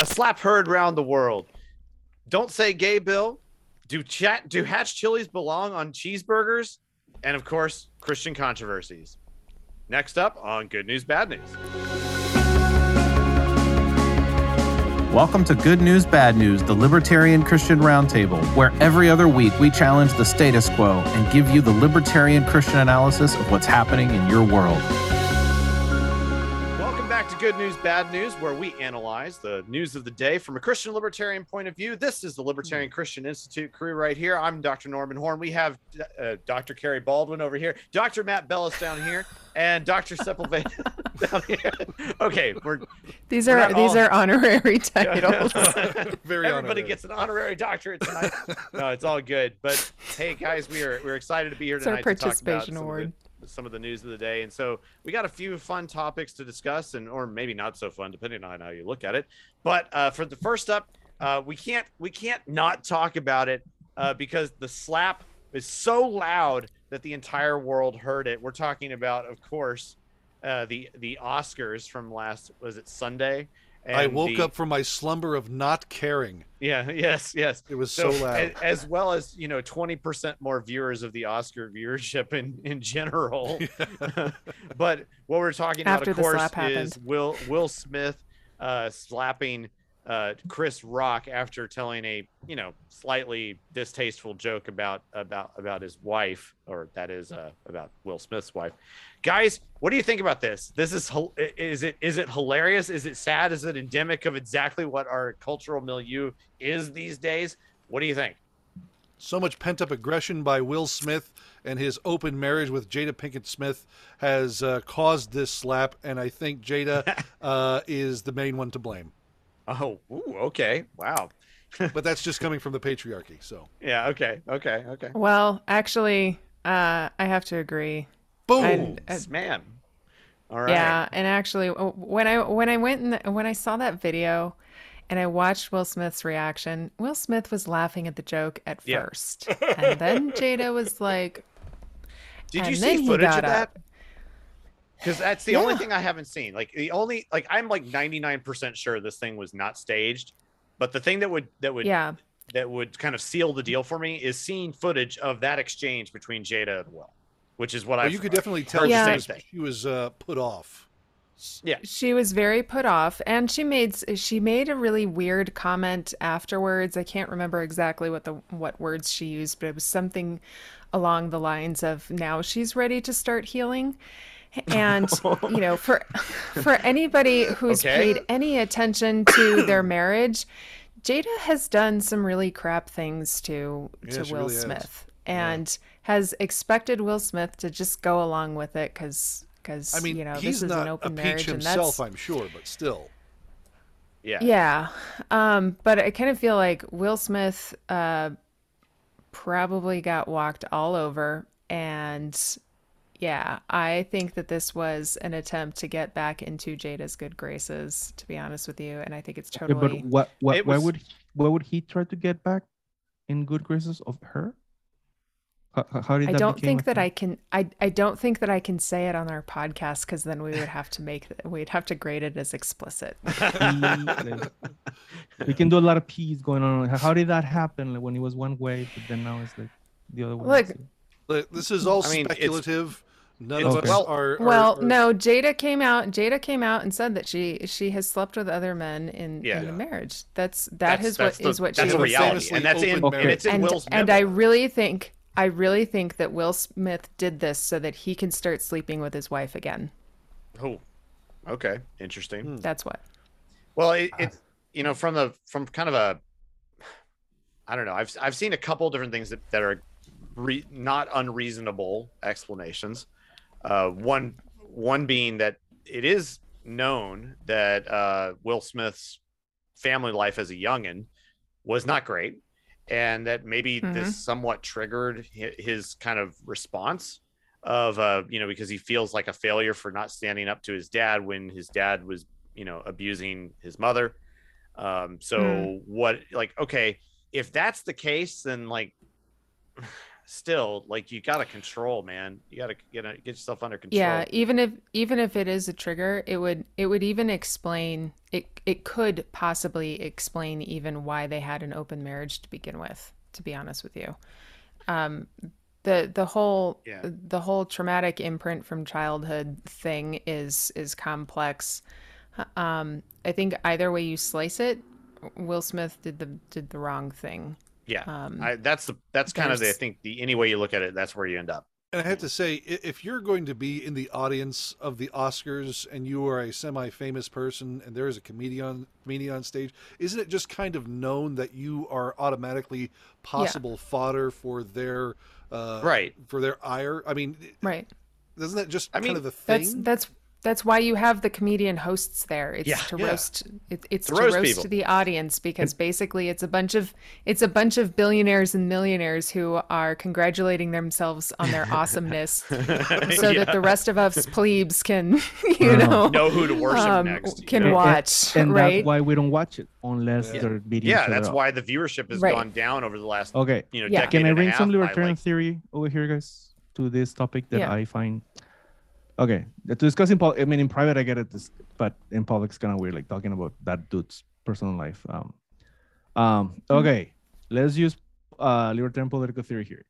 A slap heard round the world. Don't say gay, Bill. Do chat? Do Hatch chilies belong on cheeseburgers? And of course, Christian controversies. Next up on Good News, Bad News. Welcome to Good News, Bad News, the Libertarian Christian Roundtable, where every other week we challenge the status quo and give you the libertarian Christian analysis of what's happening in your world. Welcome back to Good News, Bad News, where we analyze the news of the day from a Christian libertarian point of view. This is the Libertarian Christian Institute crew right here. I'm Dr. Norman Horn. We have uh, Dr. Kerry Baldwin over here, Dr. Matt Bellis down here, and Dr. Sepulveda down here. Okay, we're These We're these all- are honorary titles. Very Everybody honorary. gets an honorary doctorate tonight. no, it's all good. But hey, guys, we are we're excited to be here It's our tonight to talk about participation some award. Some of the news of the day, and so we got a few fun topics to discuss, and or maybe not so fun, depending on how you look at it. But uh, for the first up, uh, we can't we can't not talk about it uh, because the slap is so loud that the entire world heard it. We're talking about, of course, uh, the the Oscars from last was it Sunday. I woke the- up from my slumber of not caring. Yeah. Yes. Yes. It was so, loud. a- As, well as you know, twenty percent more viewers of the Oscar viewership in in general. but what we're talking After about, the of course, is Will Will Smith uh, slapping uh, Chris Rock after telling a you know slightly distasteful joke about about about his wife, or that is uh, about Will Smith's wife. Guys, what do you think about this? This is is it is it hilarious? Is it sad? Is it endemic of exactly what our cultural milieu is these days? What do you think? So much pent up aggression by Will Smith and his open marriage with Jada Pinkett Smith has uh, caused this slap, and I think Jada uh, is the main one to blame. Oh, ooh, okay, wow, But that's just coming from the patriarchy. So, yeah, okay, okay, okay. Well, actually, uh, I have to agree. boom. And, uh, Man, all right. Yeah, and actually, uh, when I when I went and when I saw that video, and I watched Will Smith's reaction, Will Smith was laughing at the joke at Yeah. first, and then Jada was like, Did you and then see footage of that? up. Because that's the only thing I haven't seen. Like the only, like I'm like 99% sure this thing was not staged. But the thing that would that would "Yeah, that would kind of seal the deal for me is seeing footage of that exchange between Jada and Will, which is what I you could definitely tell Yeah. she the was, same thing. she was uh, put off. Yeah, she was very put off and she made she made a really weird comment afterwards i can't remember exactly what the what words she used but it was something along the lines of now she's ready to start healing and you know for for anybody who's Okay. paid any attention to their marriage jada has done some really crap things to Yeah, to will really has. smith and has expected will smith to just go along with it because because I mean, you know he's this is not an a open peach marriage and himself, I'm sure, but still. yeah, yeah um but i kind of feel like will smith uh probably got walked all over and yeah i think that this was an attempt to get back into jada's good graces to be honest with you and i think it's Yeah, totally but what, what, It why was- would he, why would he try to get back in good graces of her? How, how- how did I don't think that thing? I can. I I don't think that I can say it on our podcast because then we would have to make we'd have to grade it as explicit. We can do a lot of peas going on. How- How did that happen? Like when it was one way, but then now it's like the other way. Look, Look, This is all I mean, it's- speculative. None it's of us well- are, are. Well, are- no, Jada came out. Jada came out and said that she she has slept with other men in Yeah. in the marriage. That's that That's, is that's what the, is what that's she a reality, and that's in open and it's in and Will's and I really think I really think that Will Smith did this so that he can start sleeping with his wife again. Oh, okay, interesting. Hmm. That's what. Well, it, it's you know from the from kind of a I don't know. I've I've seen a couple different things that that are re, not unreasonable explanations. Uh, one one being that it is known that uh, Will Smith's family life as a youngin was not great, and that maybe Mhm. this somewhat triggered his kind of response of uh you know because he feels like a failure for not standing up to his dad when his dad was you know abusing his mother um so Mm. what like okay if that's the case then like still, like you got to control, man. You got to get get yourself under control. Yeah, even if even if it is a trigger, it would it would even explain it it could possibly explain even why they had an open marriage to begin with, to be honest with you. Um the the whole Yeah. the whole traumatic imprint from childhood thing is is complex. Um I think either way you slice it, Will Smith did the did the wrong thing. Yeah, Um, I, that's the that's kind of the I think the any way you look at it, that's where you end up. And I have to say, if you're going to be in the audience of the Oscars and you are a semi-famous person and there is a comedian comedian on stage, isn't it just kind of known that you are automatically possible fodder for their uh, Right. for their ire? I mean, Right. isn't that just I kind mean, of the thing? that's that's why you have the comedian hosts there. It's Yeah. to Yeah. roast. It, it's To to roast roast, the audience because basically it's a bunch of it's a bunch of billionaires and millionaires who are congratulating themselves on their awesomeness, so Yeah. that the rest of us plebes can, you know, know who to worship um, next. can know? watch. and right? that's why we don't watch it unless Yeah. they're beating Yeah, each other that's up. why the viewership has Right. gone down over the last Okay. you know Yeah. decade Can I bring some libertarian like- theory over here, guys, to this topic that Yeah. I find? Okay, to discuss in public. I mean, in private, I get it, this, but in public, it's kind of weird, like talking about that dude's personal life. Um, um. Okay, let's use uh libertarian political theory here.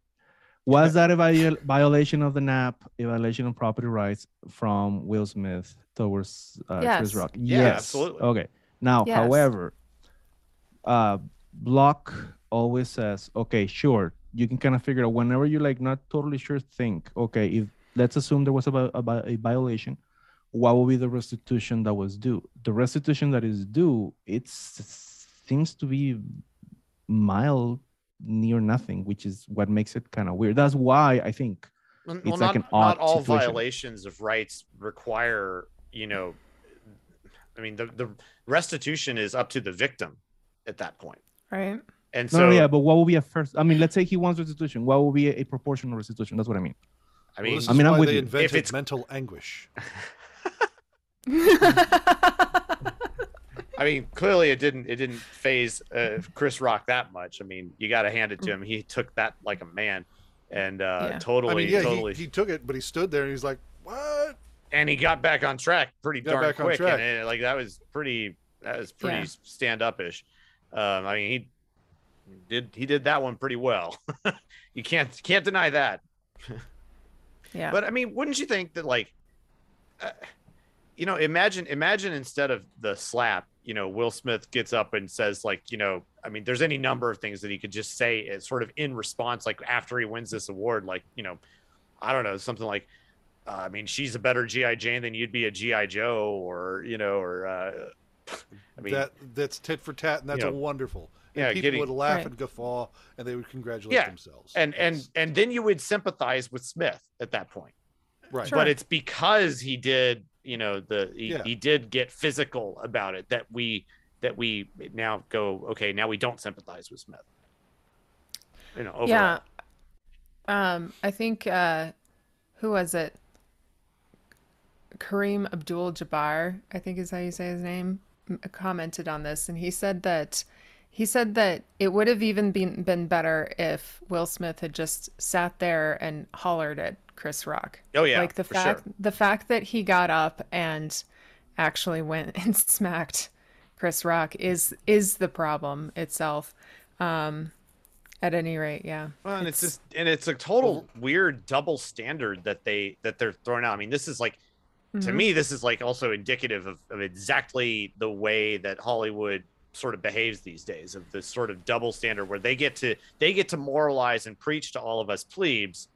Was that a viol- violation of the NAP, a violation of property rights from Will Smith towards uh, Chris Yes. Rock? Yeah, yes, absolutely. Okay. Now, Yes. however, uh, Block always says, okay, sure, you can kind of figure out whenever you're like not totally sure, think, okay, if let's assume there was a, a, a violation, what will be the restitution that was due? The restitution that is due, it seems to be mild, near nothing, which is what makes it kind of weird. That's why I think Well, It's well, like not, an not odd all situation. violations of rights require, you know, I mean, the, the restitution is up to the victim at that point. right. And so, no, yeah, but what will be a first? I mean, let's say he wants restitution. What will be a, a proportional restitution? That's what I mean. I Well, mean, this I is mean, I'm with they you. invented it's- mental anguish. I mean, clearly it didn't, it didn't phase uh, Chris Rock that much. I mean, you got to hand it to him. He took that like a man and uh, Yeah. totally, I mean, yeah, totally, he, he took it, but he stood there and he's like, "What?" and he got back on track pretty Got darn back on quick. track. And it, like, that was pretty, that was pretty Yeah. stand up ish. Um, I mean, he did, he did that one pretty well. you can't, can't deny that. yeah. But I mean, wouldn't you think that like, uh, you know, imagine imagine instead of the slap, you know, Will Smith gets up and says like, you know, I mean, there's any number of things that he could just say as sort of in response, like after he wins this award, like you know, I don't know, something like. Uh, I mean, she's a better GI Jane than you'd be a GI Joe, or you know, or uh, I mean, that that's tit for tat, and that's you a know, wonderful. And yeah, people getting- would laugh Right. and guffaw, and they would congratulate Yeah, themselves. and and Yes. and then you would sympathize with Smith at that point. right, Sure. but it's because he did you know the he, Yeah. he did get physical about it that we that we now go okay now we don't sympathize with smith you know overall. Yeah. Um, I think uh who was it? Kareem Abdul Jabbar, I think is how you say his name, commented on this and he said that he said that it would have even been been better if Will Smith had just sat there and hollered at Chris Rock. oh yeah like the fact sure. the fact that he got up and actually went and smacked Chris Rock is is the problem itself. Um at any rate, yeah. well, and it's, just and it's a total weird double standard that they that they're throwing out i mean this is like to Mhm. me this is like also indicative of, of exactly the way that hollywood sort of behaves these days of this sort of double standard where they get to they get to moralize and preach to all of us plebes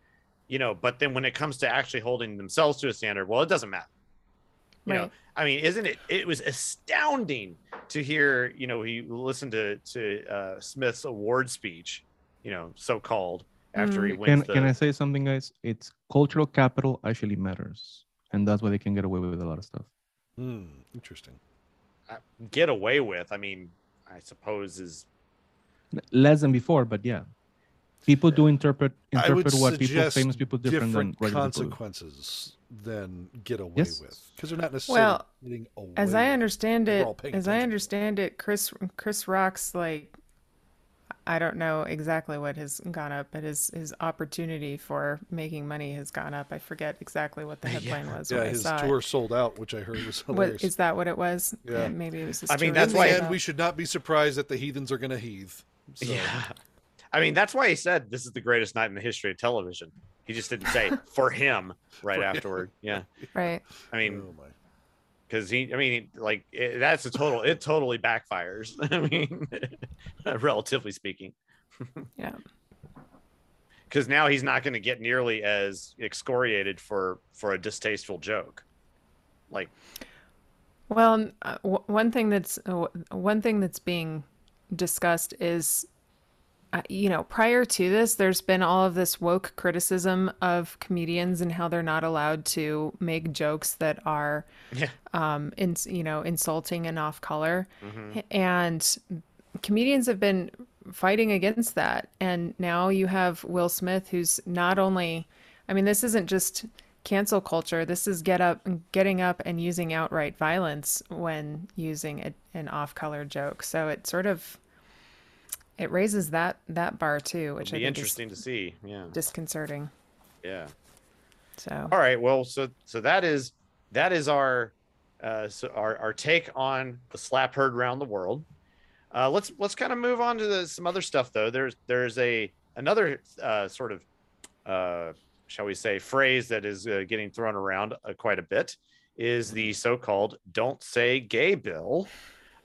you know but then when it comes to actually holding themselves to a standard well it doesn't matter you know i mean isn't it it was astounding to hear you know he listened to to uh smith's award speech you know so called after he Mm. wins Can the, can I say something, guys? It's cultural capital actually matters, and that's why they can get away with a lot of stuff. Hmm, interesting. Get away with i mean i suppose is Less than before, but yeah, people do interpret interpret what people, famous people, different, different than regular people. consequences than get away Yes. with because they're not necessarily Well, getting away. As I understand it, as I understand it, Chris Chris Rock's like I don't know exactly what has gone up, but his his opportunity for making money has gone up. I forget exactly what the headline was Yeah, when I his saw tour it. sold out, which I heard was What hilarious. is that? What it was? Yeah. maybe it was. His I mean, tour that's In that the why- sold we should not be surprised that the heathens are going to heathe. So, Yeah. I mean, that's why he said this is the greatest night in the history of television. He just didn't say for him right For him. afterward. Yeah. right. I mean, oh my. Because he, I mean, like it, that's a total, it totally backfires. I mean, relatively speaking, Yeah. because now he's not going to get nearly as excoriated for for a distasteful joke. Like, Well, uh, w- one thing that's uh, one thing that's being discussed is, you know, prior to this, there's been all of this woke criticism of comedians and how they're not allowed to make jokes that are, Yeah. um, in, you know, insulting and off color, mhm. and comedians have been fighting against that. And now you have Will Smith, who's not only, I mean, this isn't just cancel culture. This is get up, getting up and using outright violence when using a, an off-color joke. So it sort of it raises that that bar too, which it'll I be think interesting to see. Yeah. disconcerting. Yeah. So All right. Well, so so that is that is our uh, so our our take on the slap heard around the world. Uh, let's let's kind of move on to the, some other stuff though. There's there's a another uh, sort of uh, shall we say phrase that is uh, getting thrown around uh, quite a bit is the so-called "Don't Say Gay" bill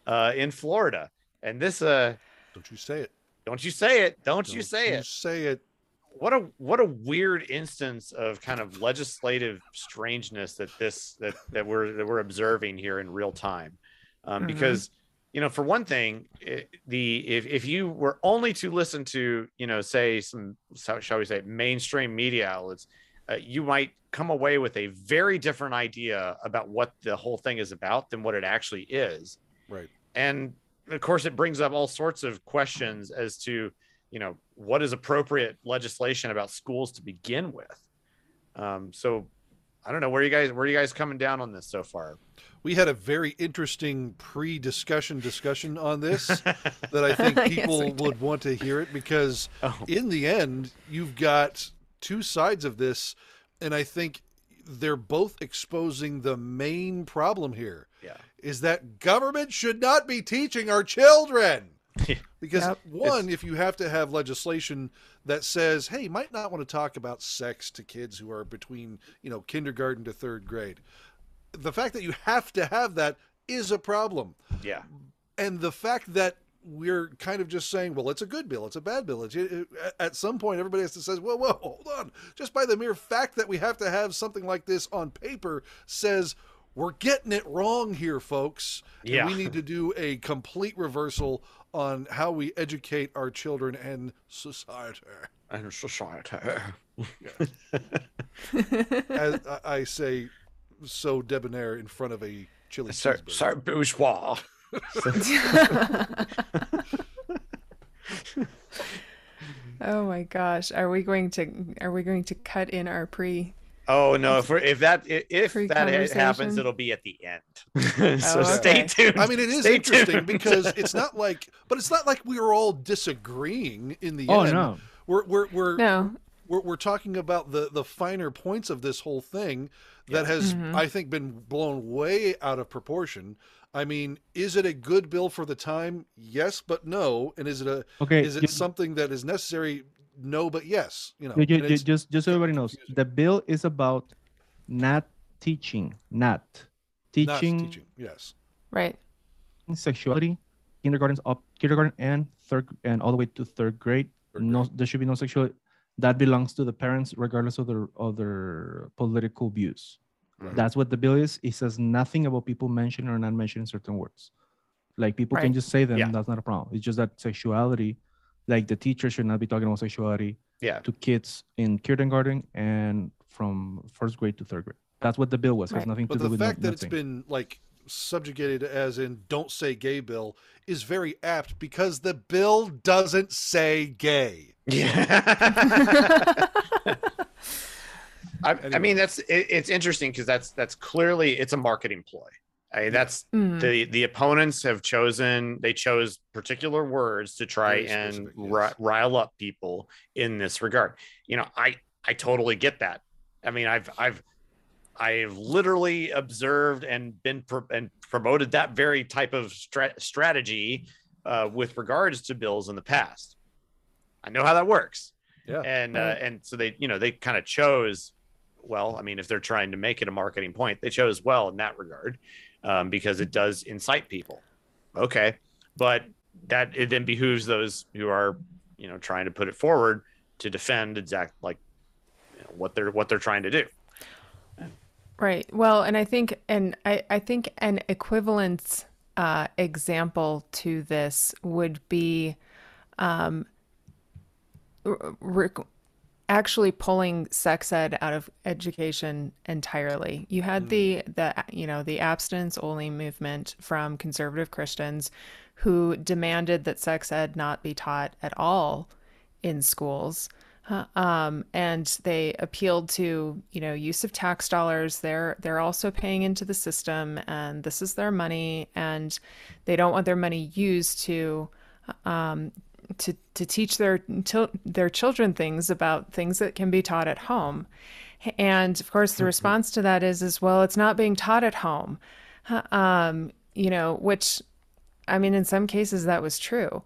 uh, in Florida, and this uh, Don't you say it. don't you say it, don't, you Don't say you it Say it. what a what a weird instance of kind of legislative strangeness that this that that we're that we're observing here in real time um, Mhm. because you know for one thing it, the if, if you were only to listen to you know say some shall we say mainstream media outlets uh, you might come away with a very different idea about what the whole thing is about than what it actually is Right. and of course it brings up all sorts of questions as to you know what is appropriate legislation about schools to begin with. Um so i don't know where you guys where are you guys coming down on this so far? We had a very interesting pre-discussion discussion on this that I think people we did. would want to hear it because oh. in the end, you've got two sides of this, and I think they're both exposing the main problem here. Yeah is that government should not be teaching our children. Because Yep. one, if you have to have legislation that says, "Hey, you might not want to talk about sex to kids who are between, you know, kindergarten to 3rd grade." The fact that you have to have that is a problem yeah and the fact that we're kind of just saying, well, it's a good bill, it's a bad bill. It's, it, at some point, everybody has to say, whoa, whoa, hold on. Just by the mere fact that we have to have something like this on paper says we're getting it wrong here, folks. Yeah. we need to do a complete reversal on how we educate our children and society. and society As I- I say, so debonair in front of a chili so, cheeseburger. so bourgeois oh my gosh, are we going to are we going to cut in our pre? Oh no if we're if that if, if that happens it'll be at the end so Oh, stay tuned I mean, it is Stay interesting tuned. because it's not like, but it's not like we were all disagreeing in the Oh end. no. We're we're we're, No, we're we're talking about the the finer points of this whole thing that has, Mhm. I think, been blown way out of proportion. I mean, is it a good bill for the time? Yes, but no. And is it a Okay. is it ju- something that is necessary? No, but yes. You know, ju- ju- and ju- it's- just just so everybody knows, confusing. the bill is about not teaching, not not teaching, teaching. Yes. right. sexuality, kindergartens up, kindergarten and third and all the way to third grade. Third no, there should be no sexual. That belongs to the parents, regardless of their of their political views. Right. That's what the bill is. It says nothing about people mentioning or not mentioning certain words. Like people can just say them. Yeah. That's not a problem. It's just that sexuality, like the teacher should not be talking about sexuality yeah to kids in kindergarten and from first grade to third grade. That's what the bill was. It has Right. nothing But to do with the with fact no- that it's been like subjugated as in "Don't say gay" bill is very apt because the bill doesn't say gay. Yeah. I, I mean, that's it, it's interesting because that's that's clearly it's a marketing ploy. I, that's Mm. the the opponents have chosen they chose particular words to try Very and specific, ri- rile up people in this regard. You know i i totally get that. I mean i've i've i've literally observed and been pro- and promoted that very type of stra- strategy uh, with regards to bills in the past. I know how that works. Yeah. and uh, and so they you know they kind of chose well i mean if they're trying to make it a marketing point they chose well in that regard um, because it does incite people. Okay. But that it then behooves those who are you know trying to put it forward to defend exact like you know, what they're what they're trying to do. Right. Well, and I think, and I, I think an equivalent uh, example to this would be um, r- r- actually pulling sex ed out of education entirely. You had the the you know the abstinence only movement from conservative Christians who demanded that sex ed not be taught at all in schools. Um, and they appealed to you know use of tax dollars. They're they're also paying into the system, and this is their money, and they don't want their money used to um, to to teach their their children things about things that can be taught at home. And of course, the response to that is is well, it's not being taught at home. Um, you know, which I mean, in some cases that was true,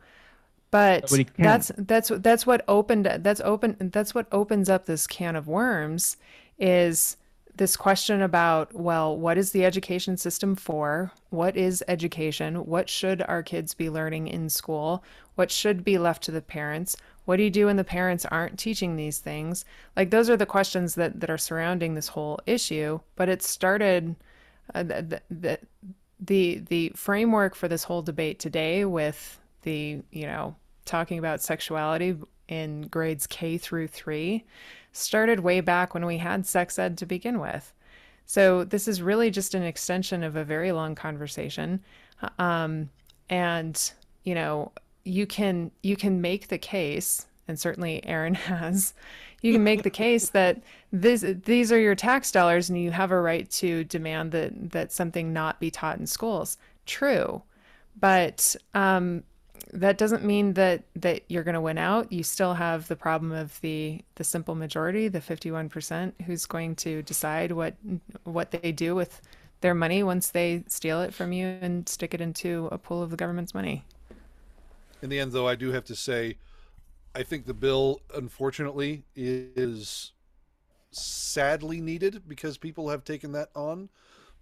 but But that's that's that's what opened that's open that's what opens up this can of worms is this question about well what is the education system for? What is education? What should our kids be learning in school? What should be left to the parents? What do you do when the parents aren't teaching these things? Like those are the questions that that are surrounding this whole issue but it started uh, the, the the the framework for this whole debate today with the you know talking about sexuality in grades K through 3 started way back when we had sex ed to begin with. So this is really just an extension of a very long conversation. Um, and you know, you can you can make the case and certainly Aaron has you can make the case that this these are your tax dollars and you have a right to demand that that something not be taught in schools. True. But um, that doesn't mean that that you're going to win out. You still have the problem of the the simple majority, the 51% who's going to decide what what they do with their money once they steal it from you and stick it into a pool of the government's money. In the end, though, I do have to say, I think the bill, unfortunately, is sadly needed because people have taken that on.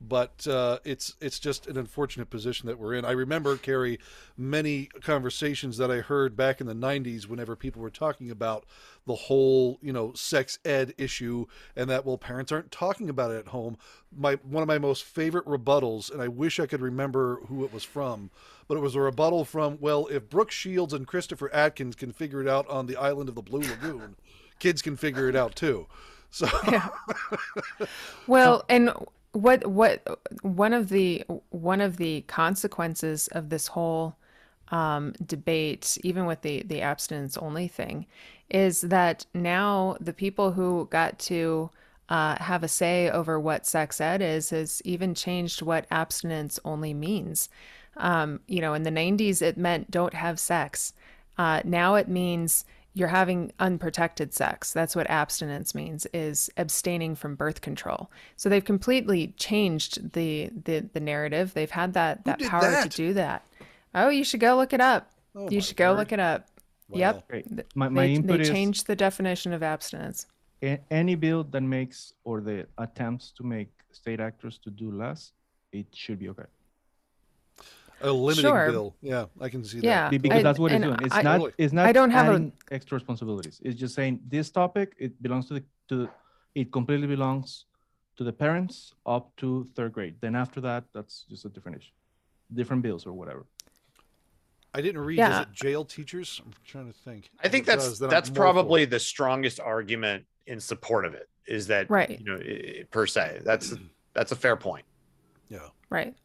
But uh, it's it's just an unfortunate position that we're in. I remember, Kerry, many conversations that I heard back in the '90s whenever people were talking about the whole, you know, sex ed issue, and that well, parents aren't talking about it at home. My one of my most favorite rebuttals, and I wish I could remember who it was from, but it was a rebuttal from well, if Brooke Shields and Christopher Atkins can figure it out on the island of the Blue Lagoon, kids can figure it out too. So Well, and what what one of the one of the consequences of this whole um, debate, even with the the abstinence only thing, is that now the people who got to uh, have a say over what sex ed is has even changed what abstinence only means. Um, you know, in the 90s, it meant don't have sex. Uh, now it means you're having unprotected sex. That's what abstinence means is abstaining from birth control. So they've completely changed the the, the narrative. They've had that that power that? to do that. Oh, you should go look it up. Oh, you my should go word. look it up. Wow. Yep. Great. My- my they, input they is- changed the definition of abstinence. Any bill that makes or the attempts to make state actors to do less, it should be okay. A limiting Sure. bill, yeah, I can see that. Yeah. Be- because and- that's what it's doing. It's I- not. Totally. It's not. I don't have a- extra responsibilities. It's just saying this topic it belongs to the to. The, it completely belongs to the parents up to third grade. Then after that, that's just a different issue, different bills or whatever. I didn't read. Yeah. Does it jail teachers? I'm trying to think. I think that's does, then that's probably the strongest argument in support of it is that Right. you know i- per se that's that's a fair point yeah. Right.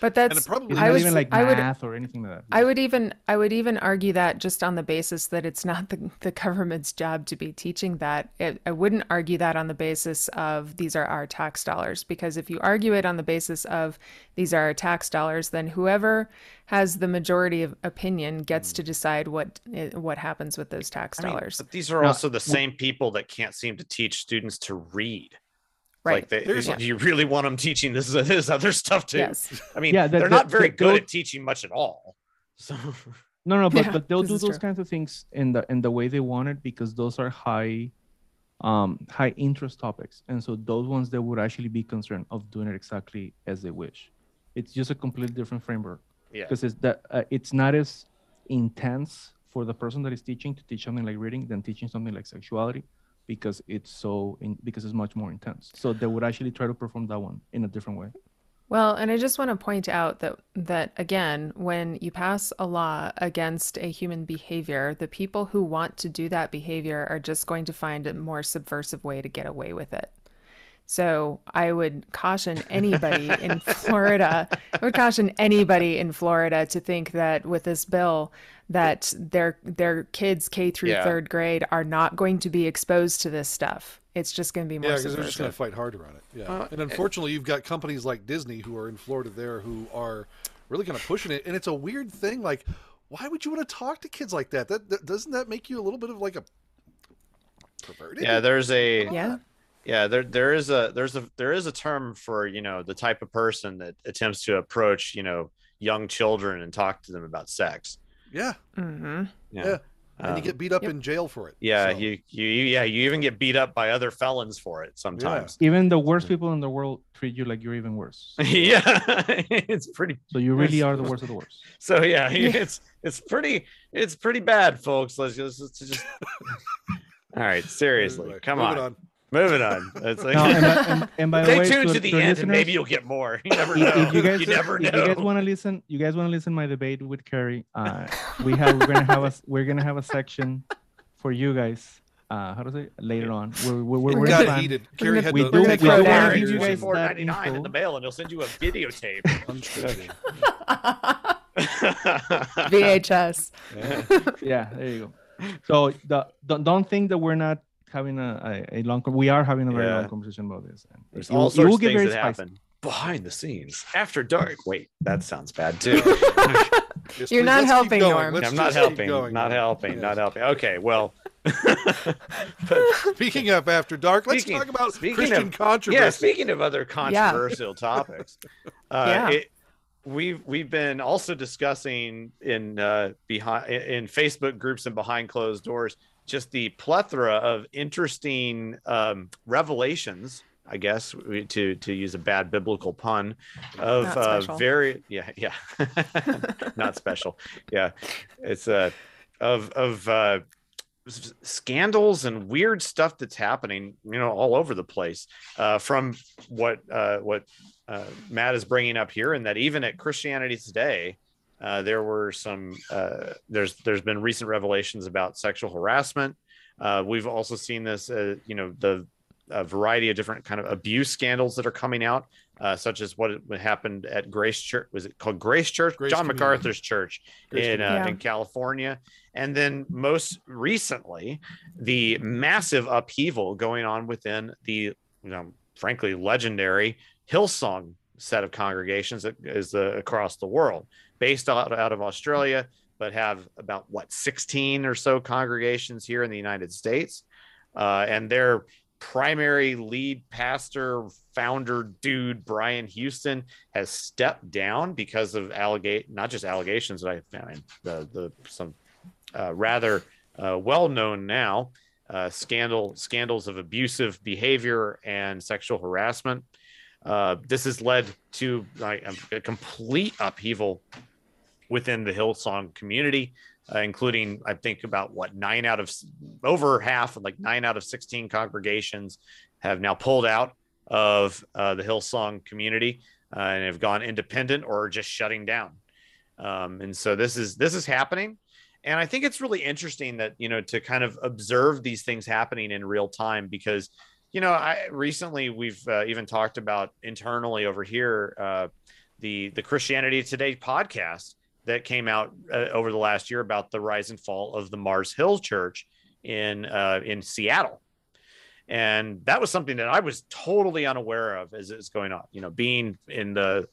But that's probably I not would even like I would math or anything like that. I would even I would even argue that just on the basis that it's not the, the government's job to be teaching that. It, I wouldn't argue that on the basis of these are our tax dollars because if you argue it on the basis of these are our tax dollars, then whoever has the majority of opinion gets to decide what eh, what happens with those tax I mean, dollars. but these are Now, also the same people that can't seem to teach students to read. Right. Like, they, There's- do you really want them teaching this this other stuff too? yes. I mean, Yeah, that- they're that- not very that- good at teaching much at all. So No, no, but Yeah, but they'll do those true. kinds of things in the in the way they want it because those are high, um, high interest topics, and so those ones they would actually be concerned of doing it exactly as they wish. It's just a completely different framework yeah, because it's that uh, it's not as intense for the person that is teaching to teach something like reading than teaching something like sexuality because it's so in, because it's much more intense. So they would actually try to perform that one in a different way. Well, and I just want to point out that that again, when you pass a law against a human behavior, the people who want to do that behavior are just going to find a more subversive way to get away with it. So I would caution anybody in Florida, I would caution anybody in Florida to think that with this bill that their their kids K through Yeah. third grade are not going to be exposed to this stuff. It's just going to be more Yeah, because they're just going to fight harder on it. Yeah, Uh, and unfortunately, you've got companies like Disney who are in Florida there who are really kind of pushing it, and it's a weird thing. Like, why would you want to talk to kids like that? That, that doesn't that make you a little bit of like a perverted? yeah. There's a Yeah. Yeah there there is a there's a there is a term for you know the type of person that attempts to approach you know young children and talk to them about sex. yeah, Mhm. Yeah. and you Um, get beat up Yep. in jail for it. yeah, so. you, you yeah you even get beat up by other felons for it sometimes. Even the worst people in the world treat you like you're even worse. Yeah, it's pretty. So you really are the worst of the worst. So yeah, Yeah. it's it's pretty it's pretty bad, folks. Let's just, let's just... all right, seriously, come moving on. Moving on. It's like No, and, by, and, and by the stay way, tuned to, to, the to end, and maybe you'll get more. You never know. if you guys, you never know. you guys want to listen, you guys want to listen my debate with Kerry. Uh, we have we're gonna have a we're gonna have a section for you guys. Uh, how to say later on? We're we're, we're, It we're got plan- heated. We're Kerry gonna- had we to do- we take do off wanna wires. give you guys four that ninety nine in the mail, and they'll send you a videotape. Unscripted. VHS. yeah, there you go. So the, don't don't think that we're not having a, a, a long. We are having a very Yeah. long conversation about this. And There's it will- all sorts will of get things very that spicy. happen behind the scenes after dark. Wait, that sounds bad too. Yes, You're please, not helping. Norm. Let's I'm not helping. going. Not helping. Not helping. Okay, well. Speaking of After Dark, let's Speaking- talk about speaking Christian of- controversy. Yeah, speaking of other controversial topics, uh, Yeah. it, we've we've been also discussing in uh, behind in Facebook groups and behind closed doors just the plethora of interesting um, revelations. I guess to to use a bad biblical pun of uh, very yeah yeah. Not special. Yeah. It's uh of of uh scandals and weird stuff that's happening you know all over the place uh from what uh what uh matt is bringing up here and that even at christianity today uh there were some uh there's there's been recent revelations about sexual harassment uh we've also seen this uh, you know the a variety of different kind of abuse scandals that are coming out uh, such as what happened at Grace Church. Was it called Grace Church? Grace John Community. MacArthur's church Grace in uh, Community. in California, and then most recently, the massive upheaval going on within the, you know, frankly legendary Hillsong set of congregations that is uh, across the world, based out out of Australia, but have about what 16 or so congregations here in the United States, uh, and their primary lead pastor founder dude brian houston has stepped down because of allegate not just allegations that i found the the some uh, rather uh, well known now uh, scandal scandals of abusive behavior and sexual harassment. Uh, this has led to like a, a complete upheaval within the hillsong community uh, including I think about what nine out of over half, like nine out of 16 congregations have now pulled out of uh, the Hillsong community uh, and have gone independent or just shutting down. Um, and so this is this is happening. And I think it's really interesting that you know to kind of observe these things happening in real time because you know I recently we've uh, even talked about internally over here uh, the the Christianity Today podcast that came out uh, over the last year about the rise and fall of the Mars Hill Church in uh, in Seattle, and that was something that I was totally unaware of as it's going on. You know, being in the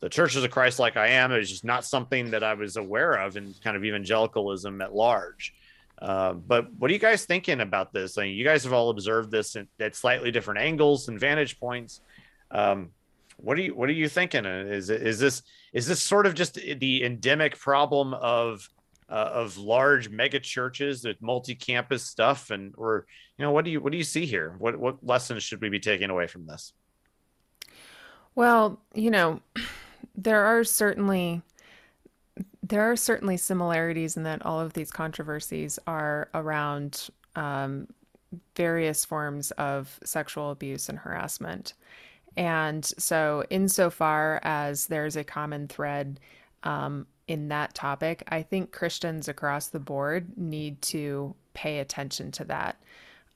the churches of Christ like I am, it was just not something that I was aware of in kind of evangelicalism at large. Uh, but what are you guys thinking about this? I mean, you guys have all observed this at, at slightly different angles and vantage points. Um, what are you What are you thinking? Is is this is this sort of just the endemic problem of uh, of large mega churches with multi-campus stuff, and or you know what do you what do you see here? What what lessons should we be taking away from this? Well, you know, there are certainly there are certainly similarities in that all of these controversies are around um, various forms of sexual abuse and harassment. And so, insofar as there's a common thread um, in that topic, I think Christians across the board need to pay attention to that.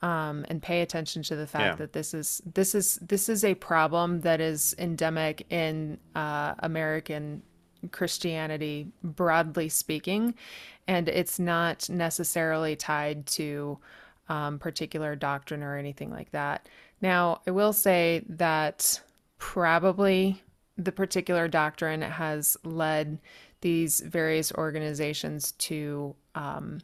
Um, and pay attention to the fact yeah. that this is this is this is a problem that is endemic in uh, American Christianity, broadly speaking, and it's not necessarily tied to um, particular doctrine or anything like that. Now, I will say that probably the particular doctrine has led these various organizations to um,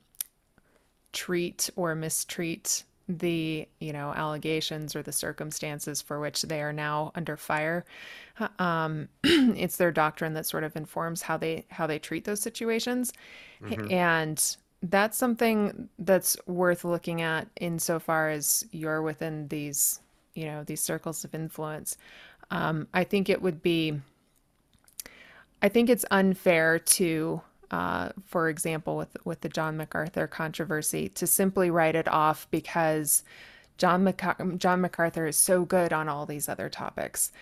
treat or mistreat the you know allegations or the circumstances for which they are now under fire um, it's their doctrine that sort of informs how they how they treat those situations mm-hmm. and that's something that's worth looking at insofar as you're within these you know these circles of influence um, i think it would be i think it's unfair to uh, for example, with with the John MacArthur controversy, to simply write it off because John Mac- John MacArthur is so good on all these other topics.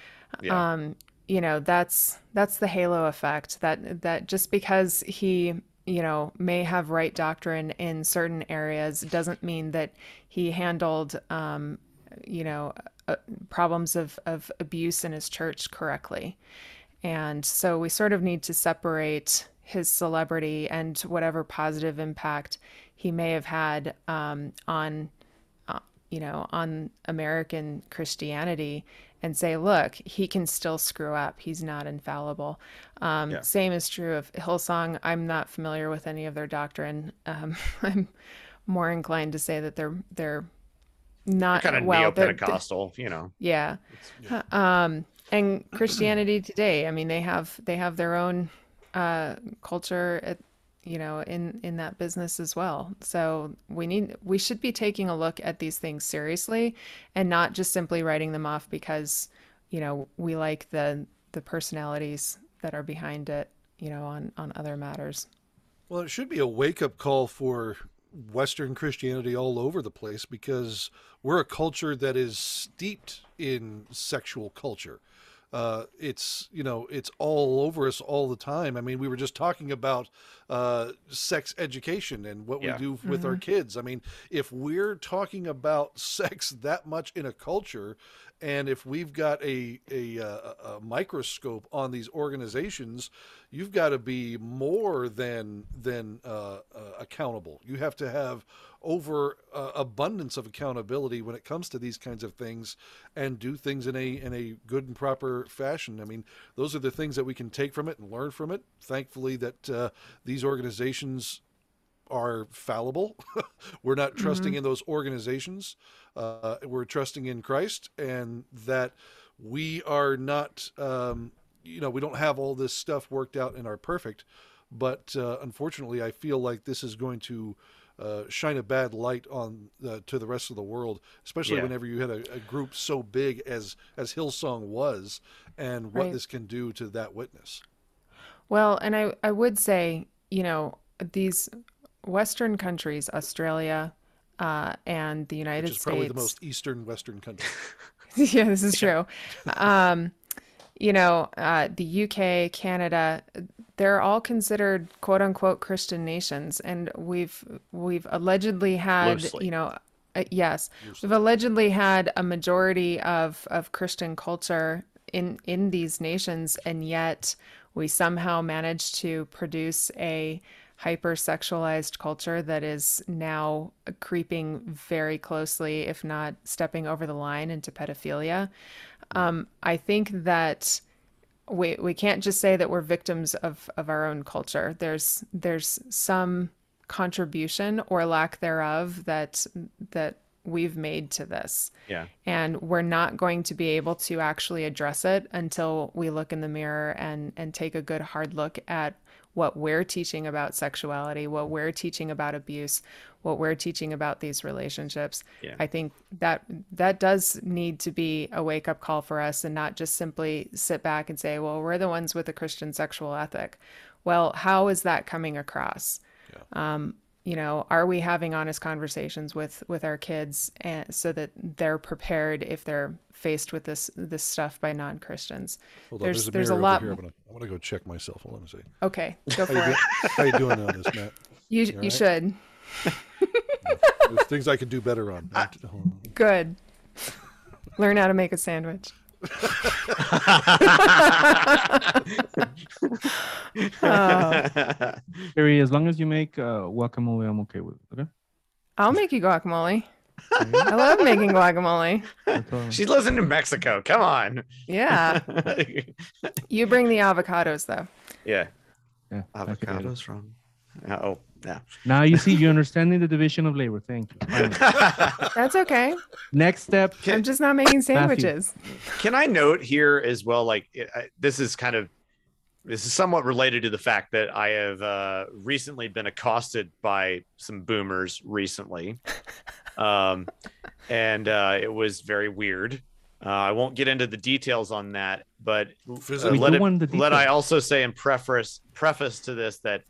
Yeah. Um, you know, that's that's the halo effect. That that just because he you know may have right doctrine in certain areas doesn't mean that he handled um, you know uh, problems of of abuse in his church correctly. And so we sort of need to separate his celebrity and whatever positive impact he may have had um, on, uh, you know, on American Christianity, and say, look, he can still screw up. He's not infallible. Um, yeah. Same is true of Hillsong. I'm not familiar with any of their doctrine. Um, I'm more inclined to say that they're they're not kind of well, neo-Pentecostal, you know. Yeah. yeah. Um, and Christianity today, I mean, they have they have their own uh, culture at, you know in in that business as well so we need we should be taking a look at these things seriously and not just simply writing them off because you know we like the the personalities that are behind it you know on on other matters well it should be a wake up call for western christianity all over the place because we're a culture that is steeped in sexual culture uh, it's you know it's all over us all the time. I mean, we were just talking about uh, sex education and what yeah. we do with mm-hmm. our kids. I mean, if we're talking about sex that much in a culture, and if we've got a a, uh, a, a microscope on these organizations, you've got to be more than than uh, uh, accountable. You have to have over uh, abundance of accountability when it comes to these kinds of things and do things in a in a good and proper fashion. I mean, those are the things that we can take from it and learn from it. Thankfully, that uh, these organizations are fallible. we're not trusting mm-hmm. in those organizations. Uh, we're trusting in Christ, and that we are not. Um, you know, we don't have all this stuff worked out and are perfect. But uh, unfortunately, I feel like this is going to uh, shine a bad light on uh, to the rest of the world, especially yeah. whenever you had a, a, group so big as as Hillsong was, and what right. this can do to that witness. Well, and I I would say you know these Western countries, Australia, uh, and the United Which is States, probably the most Eastern Western country. yeah, this is true. Um, you know, uh, the UK, Canada, they're all considered quote unquote Christian nations, and we've we've allegedly had you know. Uh, yes, we've allegedly had a majority of, of Christian culture in in these nations and yet we somehow managed to produce a hypersexualized culture that is now creeping very closely if not stepping over the line into pedophilia um, i think that we we can't just say that we're victims of of our own culture there's there's some contribution or lack thereof that that we've made to this. Yeah. And we're not going to be able to actually address it until we look in the mirror and and take a good hard look at what we're teaching about sexuality, what we're teaching about abuse, what we're teaching about these relationships. Yeah. I think that that does need to be a wake up call for us and not just simply sit back and say, well, we're the ones with a Christian sexual ethic. Well, how is that coming across? Um, you know, are we having honest conversations with with our kids and so that they're prepared if they're faced with this this stuff by non Christians? Hold on, There's there's, a there's lot. here. I'm gonna, I'm gonna go check myself. Hold on a second. Okay, go How for you, it. doing, how you doing on this, Matt? You you right? should. There's things I can do better on. Uh, good. Learn how to make a sandwich. Oh, Harry, as long as you make uh, guacamole, I'm okay with it. Okay. I'll make you guacamole. I love making guacamole. That's all. she lives in New Mexico. Come on. Yeah. You bring the avocados though. yeah. yeah, I can do it. Avocados from. Oh, yeah. Now you see, you're understanding the division of labor. Thank you. That's okay. Next step. I'm just not making sandwiches. Can I note here as well? Like it- I- this is kind of this is somewhat related to the fact that I have uh, recently been accosted by some boomers recently, um, and uh, it was very weird. Uh, I won't get into the details on that, but uh, let, it, do want the let I also say in preface preface to this that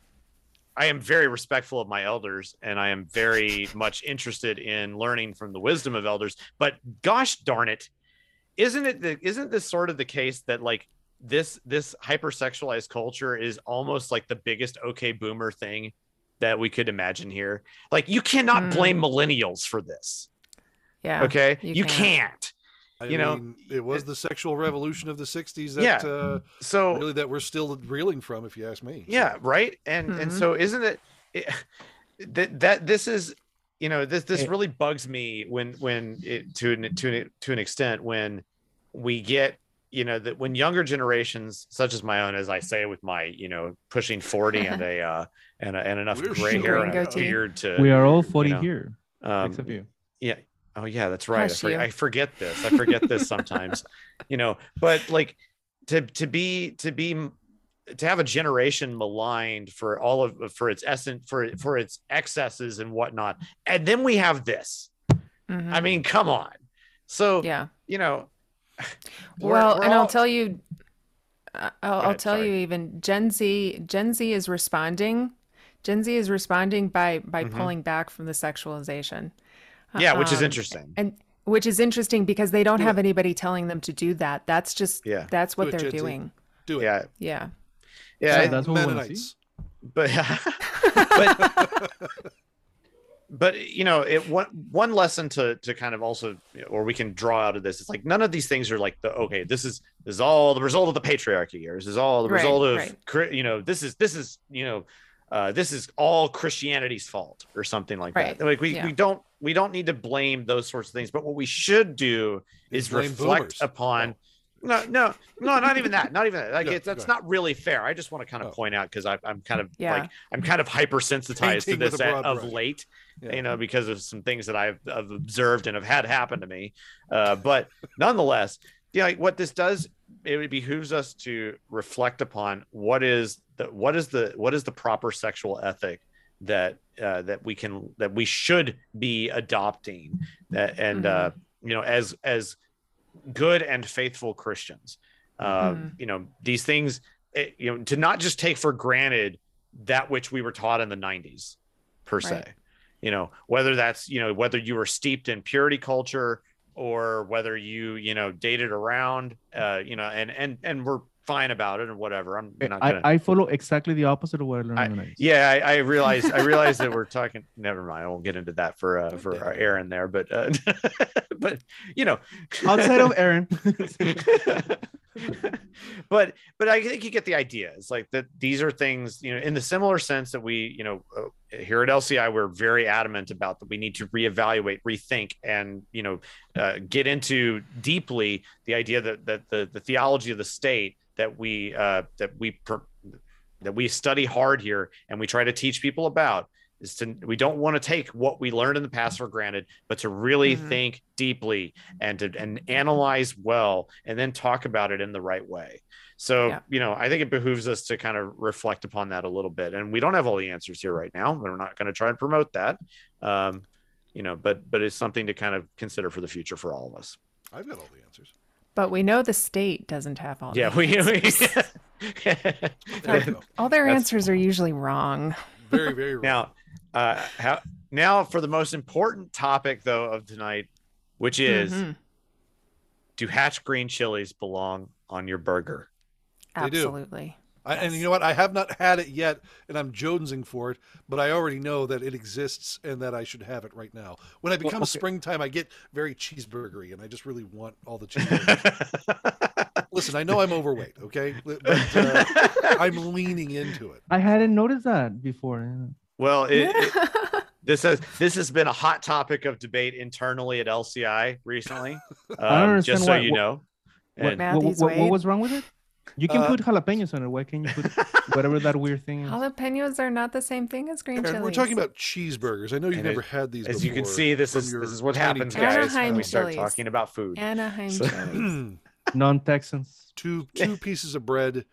I am very respectful of my elders and I am very much interested in learning from the wisdom of elders. But gosh darn it, isn't it the, isn't this sort of the case that like this this hypersexualized culture is almost like the biggest okay boomer thing that we could imagine here? Like you cannot Hmm. blame millennials for this. Yeah. Okay? you You, can't. can't. I You know, it was the sexual revolution of the '60s that Yeah. uh, So really that we're still reeling from, if you ask me. yeah right and and Mhm. so isn't it, it that that this is you know this this really bugs me when when it to an to an, to an extent when we get you know that when younger generations such as my own as i say with my you know pushing 40 and a uh and, a, and enough We're gray hair and a beard to We are all 40 know, here, um, except you. yeah. Oh yeah, that's right. I, for- I forget this. I forget this sometimes. You know, but like to to be to be to have a generation maligned for all of for its essence for for its excesses and whatnot, and then we have this. Mhm. I mean, come on. So yeah. you know, we're- Well, we're and all- I'll tell you, I'll, I'll tell sorry. you even Gen Z. Gen Z is responding. Gen Z is responding by by Mhm. pulling back from the sexualization. Yeah, which is Um, interesting. and which is interesting because they don't Do have anybody telling them to do that. That's just Yeah. that's what Do they're Gen Z. doing. Do it. Yeah, Yeah. yeah, So that's what we wanna Mennonites. but but but you know it one one lesson to to kind of also or we can draw out of this it's like none of these things are like the okay this is this is all the result of the patriarchy or this is all the Right, result of right. You know this is this is you know uh, this is all Christianity's fault or something like Right, that. Like we, yeah. we don't we don't need to blame those sorts of things, but what we should do is reflect boomers. upon no, no, no, not even that. Not even that. Like Yeah, it's, that's not really fair. I just want to kind of Oh. point out because I'm kind of Yeah. like I'm kind of hypersensitized to Painting with this at, of late, Yeah. you know, because of some things that I've, I've observed and have had happen to me. Uh, but nonetheless, yeah, like what this does, it behooves us to reflect upon what is the what is the what is the proper sexual ethic that uh, that we can that we should be adopting that and uh, you know as as good and faithful Christians. Uh, Mhm. You know these things, eh, you know, to not just take for granted that which we were taught in the '90s, per se. Right. You know, whether that's you know whether you were steeped in purity culture or whether you you know dated around, uh, you know, and and and we're fine about it or whatever. I'm not gonna. I, I follow exactly the opposite of what I learned 90s. Yeah, I, I realize. I realize that we're talking. Never mind. I won't get into that for uh, for uh. Aaron there, but uh, but you know, Outside of Aaron. but but I think you get the idea. It's like that these are things you know in the similar sense that we you know uh, here at LCI we're very adamant about that we need to reevaluate, rethink, and you know uh, get into deeply the idea that that the the theology of the state that we uh, that we per, that we study hard here and we try to teach people about is to we don't want to take what we learned in the past for granted but to really Mhm. think deeply and to and analyze well and then talk about it in the right way so Yeah. you know i think it behooves us to kind of reflect upon that a little bit and we don't have all the answers here right now we're not going to try and promote that um you know but but it's something to kind of consider for the future for all of us I've got all the answers. But we know the state doesn't have all. yeah the we, we answers. There you go. all their That's- answers are usually wrong. Very, very wrong. now uh how now for the most important topic though of tonight which is Mhm. do hatch green chilies belong on your burger They do. absolutely. I, and you know what? I have not had it yet, and I'm jonesing for it. But I already know that it exists and that I should have it right now. When it becomes okay. springtime, I get very cheeseburgery, and I just really want all the cheese. Listen, I know I'm overweight, okay, but uh, I'm leaning into it. I hadn't noticed that before. well it, it- this has this has been a hot topic of debate internally at lci recently don't um, understand just so why- you know What, And- what, what, what was wrong with it? You can Uh, put jalapenos on it. Why can't you put whatever that weird thing is? Jalapenos are not the same thing as green Aaron, chilies. we're talking about cheeseburgers. I know you've And never as- had these. as you can see this is this is what happens town. guys when Anaheim we start chilies. talking about food Anaheim So- chilies. Non-Texans. two two pieces of bread,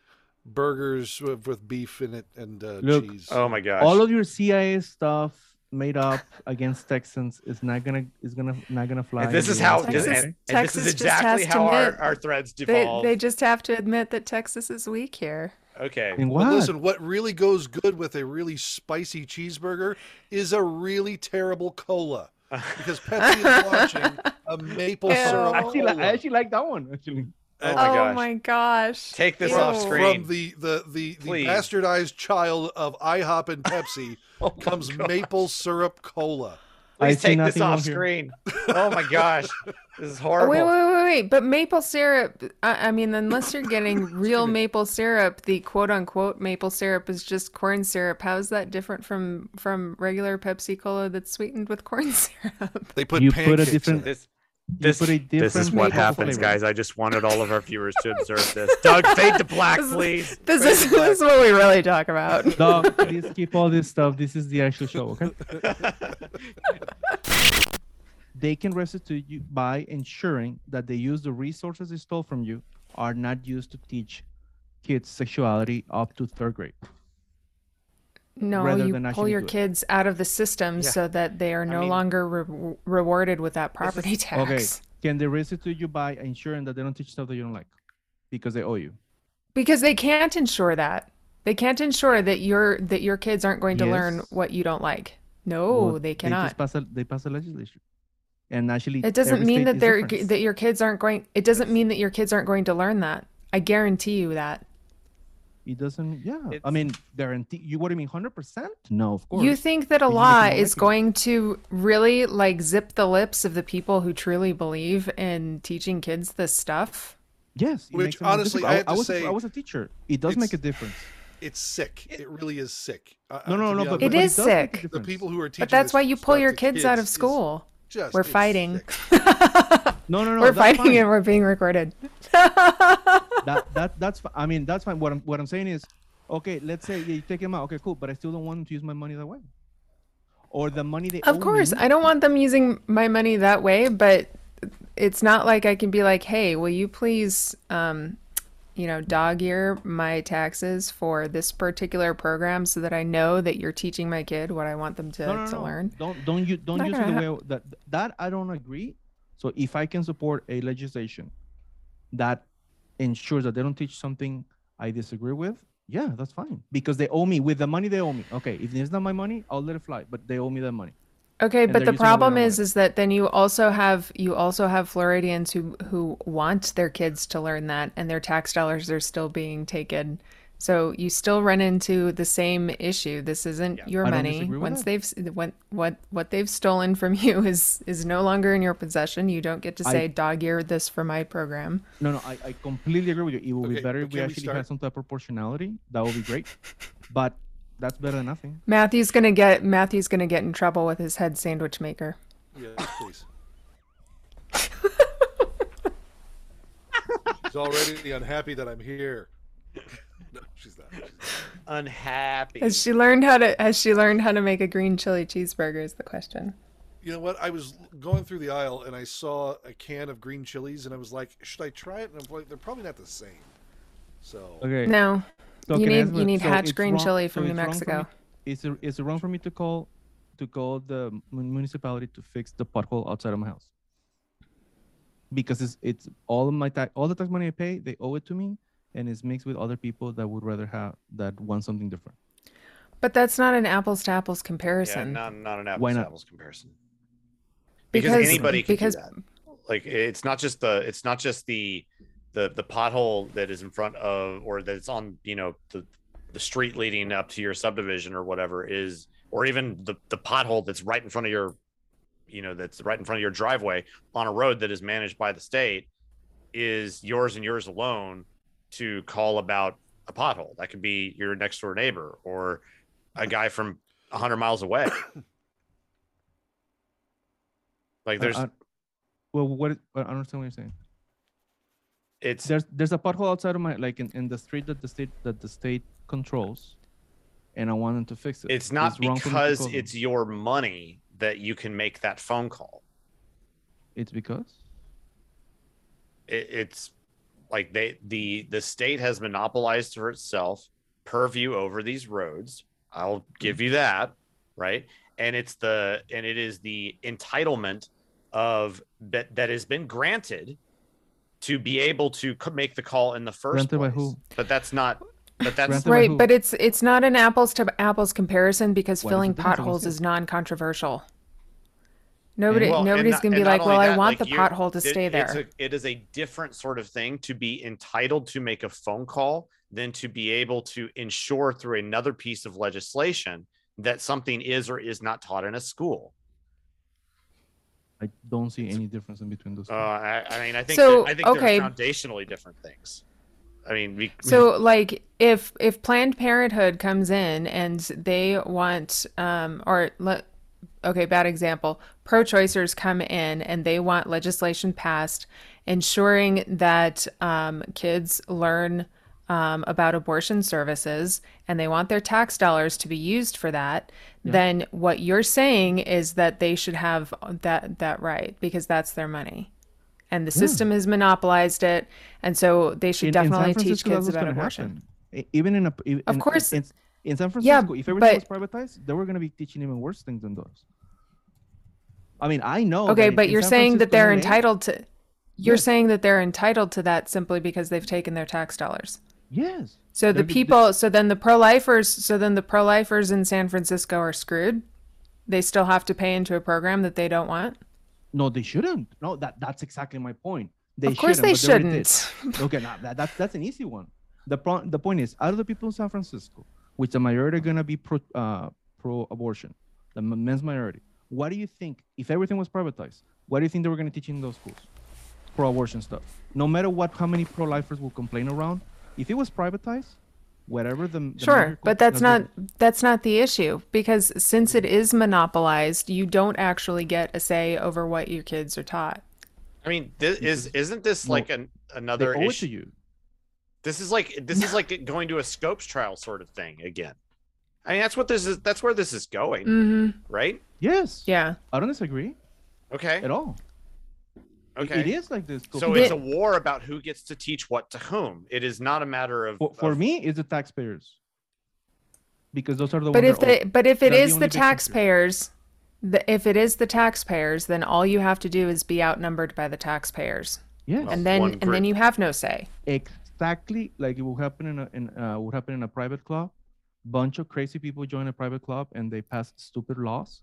burgers with, with beef in it, and uh, Look, cheese. oh my gosh All of your CIA stuff made up against Texans is not gonna is gonna not gonna fly. and this is how United and, Texas- and- and this is Texas just exactly has to how admit our threads They, devolve they just have to admit that Texas is weak here. okay In But what? listen, what really goes good with a really spicy cheeseburger is a really terrible cola. Because Pepsi is launching a maple Ew. syrup I actually, like, I actually like that one. Actually, Oh my oh gosh. my gosh. Take this Ew. off screen. From the the the, the bastardized child of IHOP and Pepsi Oh comes God. maple syrup cola. Please I take this off here. screen. Oh my gosh, this is horrible. wait, wait, wait, wait. But maple syrup, I, I mean, unless you're getting real maple syrup, the quote unquote maple syrup is just corn syrup. How is that different from from regular Pepsi Cola that's sweetened with corn syrup? They put You put a different- in. This this put a this is what happens, flavor. guys. I just wanted all of our viewers to observe this. Doug, fade to black, This is- please. This Fade is, black. this is what we really talk about. Doug, please keep all this stuff. This is the actual show, okay? they can restitute you by ensuring that they use the resources they stole from you are not used to teach kids sexuality up to third grade. No, you pull your kids out of the system Yeah. so that they are no mean- longer re- rewarded with that property tax. Okay. Can they restitute you by ensuring that they don't teach stuff that you don't like because they owe you? Because they can't ensure that. They can't ensure that your that your kids aren't going to learn what you don't like. No, Well, they just cannot. pass a, they pass a legislation, and actually, It doesn't mean that is they're different. that your kids aren't going. It doesn't mean that your kids aren't going to learn that. I guarantee you that. It doesn't. Yeah, I It's- mean, guarantee. You what do you mean? Hundred percent? No, of course. You think that a But law is like it. going to really like zip the lips of the people who truly believe in teaching kids this stuff? Yes. Which, makes it more honestly, difficult. I have to was say, a, I was a teacher. It does make a difference. It's sick. It really is sick. I- No, I- no, no. But, honest It but is does make a sick. the people who are teaching But that's why you pull your to kids out of is school. just- We're fighting. No, no, no. we're fighting fine. and we're being recorded. that that that's I mean that's fine. What I'm what I'm saying is, okay, let's say you take him out. Okay, cool. But I still don't want them to use my money that way. Or the money they Of course, me. I don't want them using my money that way, but it's not like I can be like, "Hey, will you please um you know, dog ear my taxes for this particular program so that I know that you're teaching my kid what I want them to, no, no, to no. learn. Don't don't you don't use the way that that I don't agree. So if I can support a legislation that ensures that they don't teach something I disagree with, yeah, that's fine because they owe me with the money they owe me. Okay, if it's not my money, I'll let it fly. But they owe me that money. Okay, And but the problem is is that then you also have you also have Floridians who who want their kids to learn that and their tax dollars are still being taken So you still run into the same issue. This isn't Yeah. your I money. Once they've s- when, what what they've stolen from you is is no longer in your possession. You don't get to I- say dog ear this for my program. No, no, I, I completely agree with you. It would Okay, be better if we can we actually had some type of proportionality. That would be great. but that's better than nothing. Matthew's gonna get Matthew's gonna get in trouble with his head sandwich maker. Yes, please. She's already unhappy that I'm here. No, she's not. She's not. Unhappy. Has she learned how to has she learned how to make a green chili cheeseburger is the question. You know what? I was going through the aisle and I saw a can of green chilies and I was like, should I try it? And I'm like, they're probably not the same. So Okay. No. so you need- you need so Hatch green wrong- chili so from New it's wrong for Mexico. me- Is it is it wrong for me to call to call the municipality to fix the pothole outside of my house? Because it's it's all of my tax all the tax money I pay, they owe it to me, and it's mixed with other people that would rather have that want something different. But that's not an apples to apples comparison. yeah, comparison. not not an Why apples to apples comparison. Because, Because- anybody can because- do that. Like it's not just the it's not just the the the pothole that is in front of or that's on you know the the street leading up to your subdivision or whatever is or even the the pothole that's right in front of your you know that's right in front of your driveway on a road that is managed by the state is yours and yours alone to call about a pothole that could be your next door neighbor or a guy from 100 miles away like there's I- well, what? I don't understand what you're saying. it's There's there's a pothole outside of my like in, in the street that the state that the state controls, and I want them to fix it. it's not wrong for me to because it's your money that you can make that phone call it's because it, it's like they the the state has monopolized for itself purview over these roads i'll give mm-hmm. you that right and it's the and it is the entitlement of that that has been granted to be able to co- make the call in the first Granted by who? but that's not but that's Granted Right, but it's it's not an apples to apples comparison because What is filling the difference? I wanna potholes is non-controversial. Nobody Well, nobody's not- gonna be like, only well, I want like, the pothole to it- stay it's there. a- it is a different sort of thing to be entitled to make a phone call than to be able to ensure through another piece of legislation that something is or is not taught in a school. I don't see any difference in between those. Uh, two. I, I mean, I think So, that, I think okay. they're foundationally different things. I mean, we, So like if if Planned Parenthood comes in and they want um or let okay, bad example. Pro-choicers come in and they want legislation passed ensuring that um, kids learn um, about abortion services and they want their tax dollars to be used for that, then what you're saying is that they should have that that right because that's their money. And the system has monopolized it, and so they should In- in definitely teach kids about abortion. happen. Even in a, e- Of course- in, in San Yeah, Francisco, if everything was but- privatized, they were going to be teaching even worse things than those. I mean, I know. Okay, but you're San saying that they're entitled to. You're Yes. saying that they're entitled to that simply because they've taken their tax dollars. Yes. So the people, so then the pro-lifers, so then the pro-lifers in San Francisco are screwed. They still have to pay into a program that they don't want. No, they shouldn't. No, that that's exactly my point. They of course, they shouldn't, did. shouldn't. okay, now that, that's that's an easy one. The pro- the point is, out of the people in San Francisco, which the majority are gonna be pro uh, pro abortion, the men's majority. What do you think if everything was privatized? What do you think they were gonna teach in those schools? Pro abortion stuff. No matter what, how many pro lifers will complain around. If it was privatized, whatever the the Sure, but that's the- not that's not the issue because since it is monopolized, you don't actually get a say over what your kids are taught. I mean, this is isn't this No, like an another issue? to you. This is like this is like going to a scopes trial sort of thing again. I mean, that's what this is. That's where this is going, hmm right? Yes. Yeah. I don't disagree Okay. at all. It- Okay. It is like this. So it's a war about who gets to teach what to whom. It is not a matter of for, for of- me it's the taxpayers because those are the But ones if that the but if it They're the the taxpayers, the, if it is the taxpayers, then all you have to do is be outnumbered by the taxpayers, yes Well, and then one and then you have no say. exactly like it will happen in a in uh, would happen in a private club bunch of crazy people join a private club and they pass stupid laws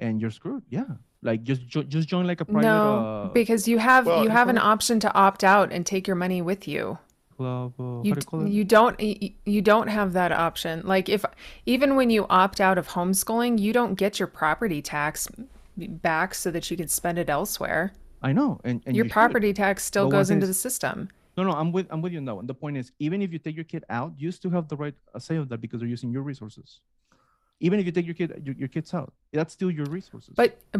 and you're screwed yeah like just jo- just join like a private no, uh, because you have Well, you have an Correct. option to opt out and take your money with you. club. Uh, You, how do you call it? you don't you don't have that option. Like if even when you opt out of homeschooling, you don't get your property tax back so that you can spend it elsewhere. I know, and, and your you should. property tax still But goes into is- the system. No, no, I'm with I'm with you on that one. The point is, even if you take your kid out, you still have the right uh, say of that because they're using your resources. Even if you take your kid your, your kids out, that's still your resources. But uh,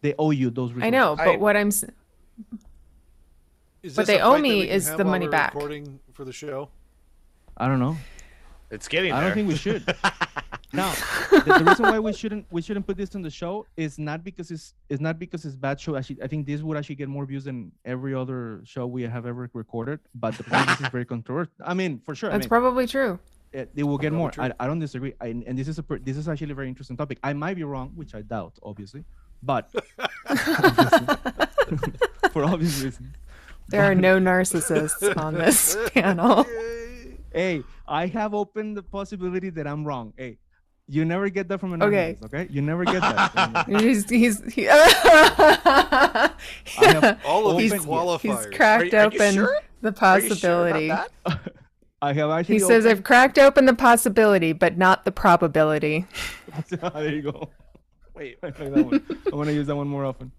they owe you those resources. I know, but I- what I'm s- Is What they owe me is the money back. Recording for the show. I don't know. It's getting I there. don't think we should. now, the, the reason why we shouldn't we shouldn't put this on the show is not because it's it's not because it's bad show. Actually, I think this would actually get more views than every other show we have ever recorded. But the point is, very controversial. I mean, for sure. I that's mean, probably true. it, they will get Probably more. I, I don't disagree. I, and this is a this is actually a very interesting topic. I might be wrong, which I doubt, obviously, but for obvious reasons. There are no narcissists on this panel. Hey, I have opened the possibility that I'm wrong. Hey, you never get that from an Okay. narcissist, okay? You never get that. He's he's he, I have All of these opened- qualifiers. he's cracked Are you- are you open sure? the Are you sure about possibility. that? I have actually. he says, "I've cracked open the possibility, but not the probability." there you go. Wait, I like that one. I want to use that one more often.